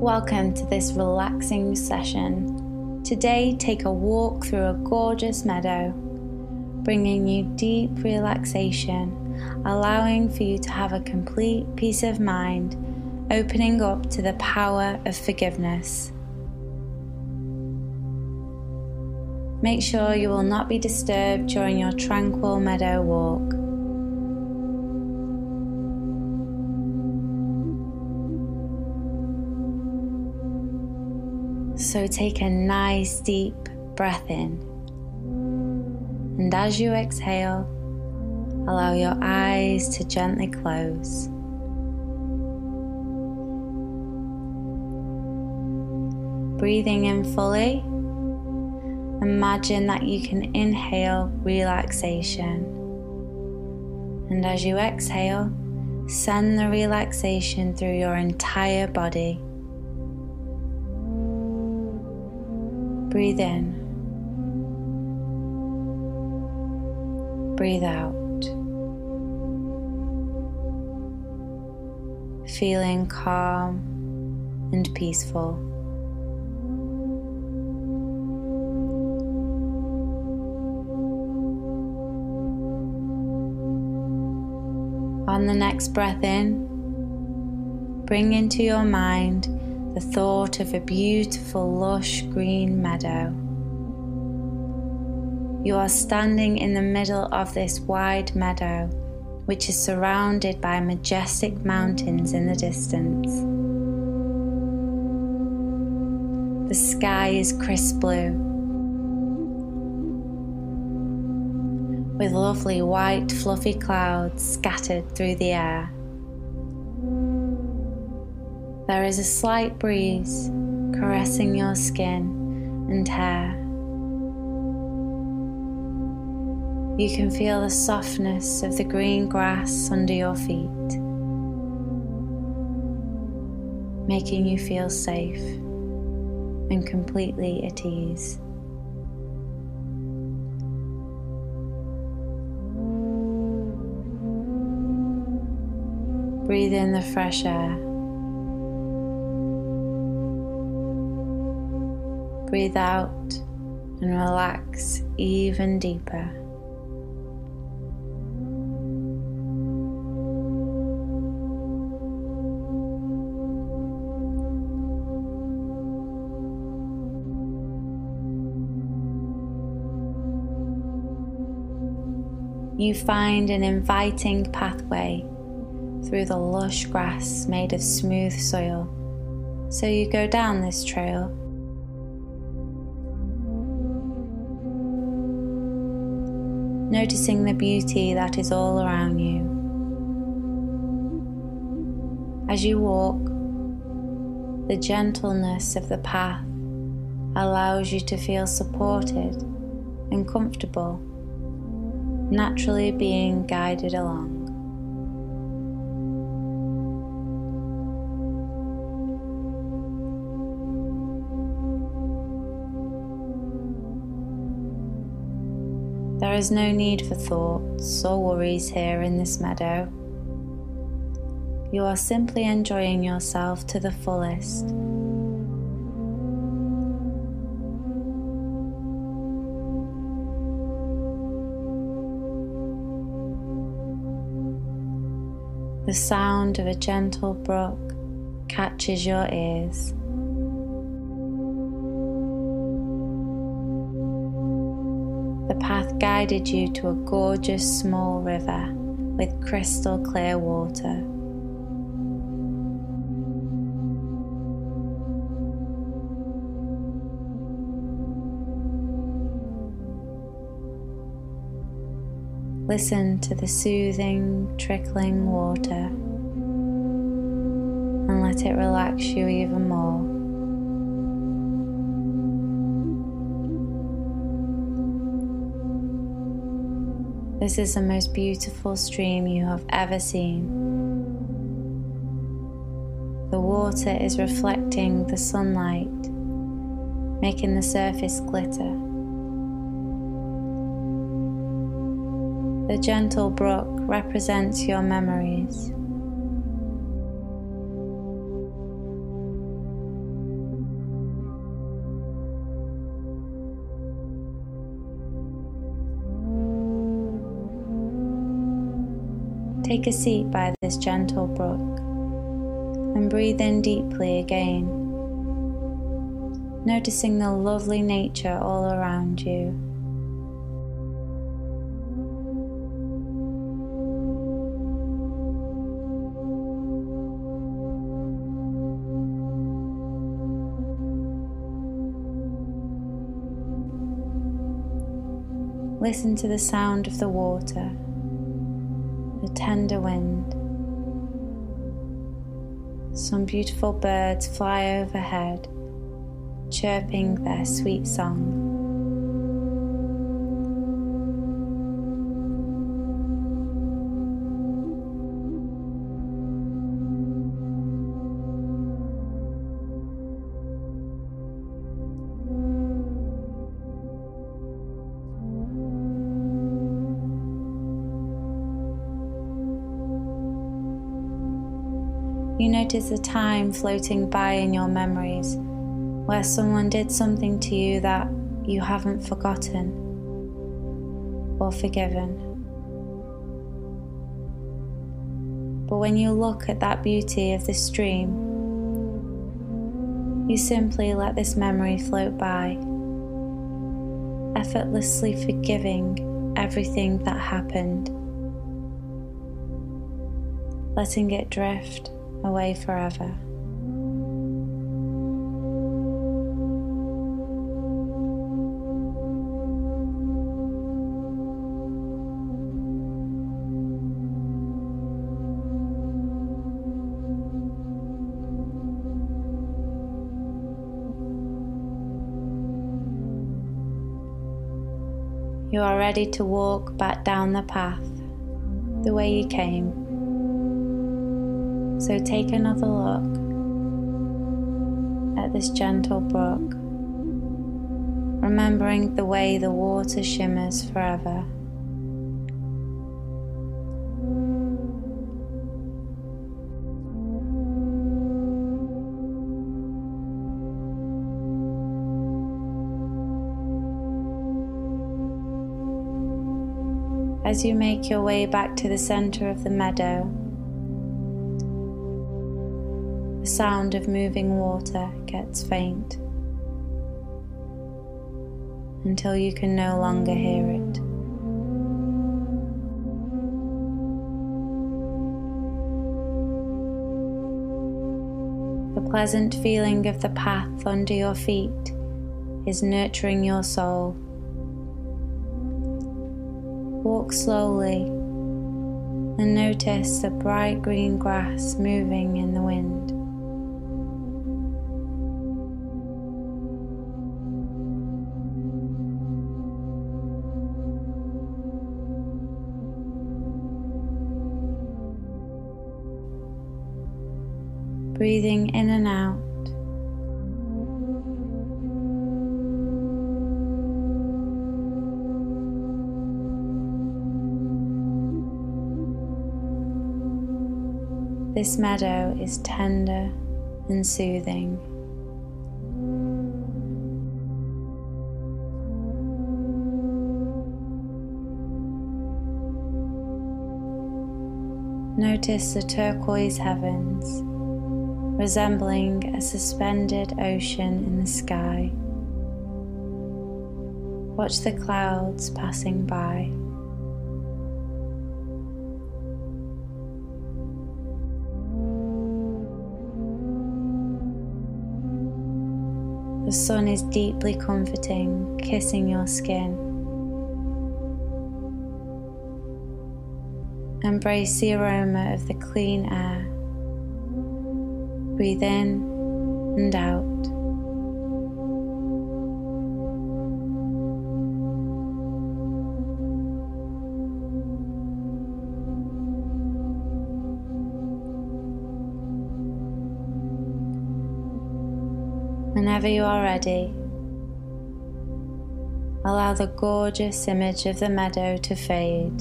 Welcome to this relaxing session. Today, take a walk through a gorgeous meadow, bringing you deep relaxation, allowing for you to have a complete peace of mind, opening up to the power of forgiveness. Make sure you will not be disturbed during your tranquil meadow walk. So take a nice deep breath in. And as you exhale, allow your eyes to gently close. Breathing in fully, imagine that you can inhale relaxation. And as you exhale, send the relaxation through your entire body. Breathe in. Breathe out. Feeling calm and peaceful. On the next breath in, bring into your mind the thought of a beautiful, lush green meadow. You are standing in the middle of this wide meadow, which is surrounded by majestic mountains in the distance. The sky is crisp blue, with lovely white, fluffy clouds scattered through the air. There is a slight breeze caressing your skin and hair. You can feel the softness of the green grass under your feet, making you feel safe and completely at ease. Breathe in the fresh air. Breathe out and relax even deeper. You find an inviting pathway through the lush grass made of smooth soil. So you go down this trail noticing the beauty that is all around you. As you walk, the gentleness of the path allows you to feel supported and comfortable, naturally being guided along. There is no need for thoughts or worries here in this meadow. You are simply enjoying yourself to the fullest. The sound of a gentle brook catches your ears. Path guided you to a gorgeous small river with crystal clear water. Listen to the soothing, trickling water and let it relax you even more. This is the most beautiful stream you have ever seen. The water is reflecting the sunlight, making the surface glitter. The gentle brook represents your memories. Take a seat by this gentle brook and breathe in deeply again, noticing the lovely nature all around you. Listen to the sound of the water, the tender wind. Some beautiful birds fly overhead, chirping their sweet song. You notice a time floating by in your memories where someone did something to you that you haven't forgotten or forgiven. But when you look at that beauty of the stream, you simply let this memory float by, effortlessly forgiving everything that happened, letting it drift away forever. You are ready to walk back down the path the way you came. So take another look at this gentle brook, remembering the way the water shimmers forever. As you make your way back to the center of the meadow, sound of moving water gets faint until you can no longer hear it. The pleasant feeling of the path under your feet is nurturing your soul. Walk slowly and notice the bright green grass moving in the wind. Breathing in and out. This meadow is tender and soothing. Notice the turquoise heavens resembling a suspended ocean in the sky. Watch the clouds passing by. The sun is deeply comforting, kissing your skin. Embrace the aroma of the clean air. Breathe in and out. Whenever you are ready, allow the gorgeous image of the meadow to fade.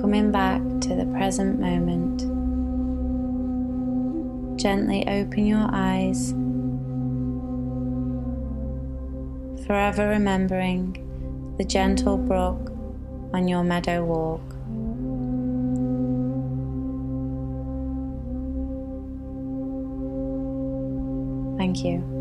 Coming back to the present moment gently open your eyes, forever remembering the gentle brook on your meadow walk. Thank you.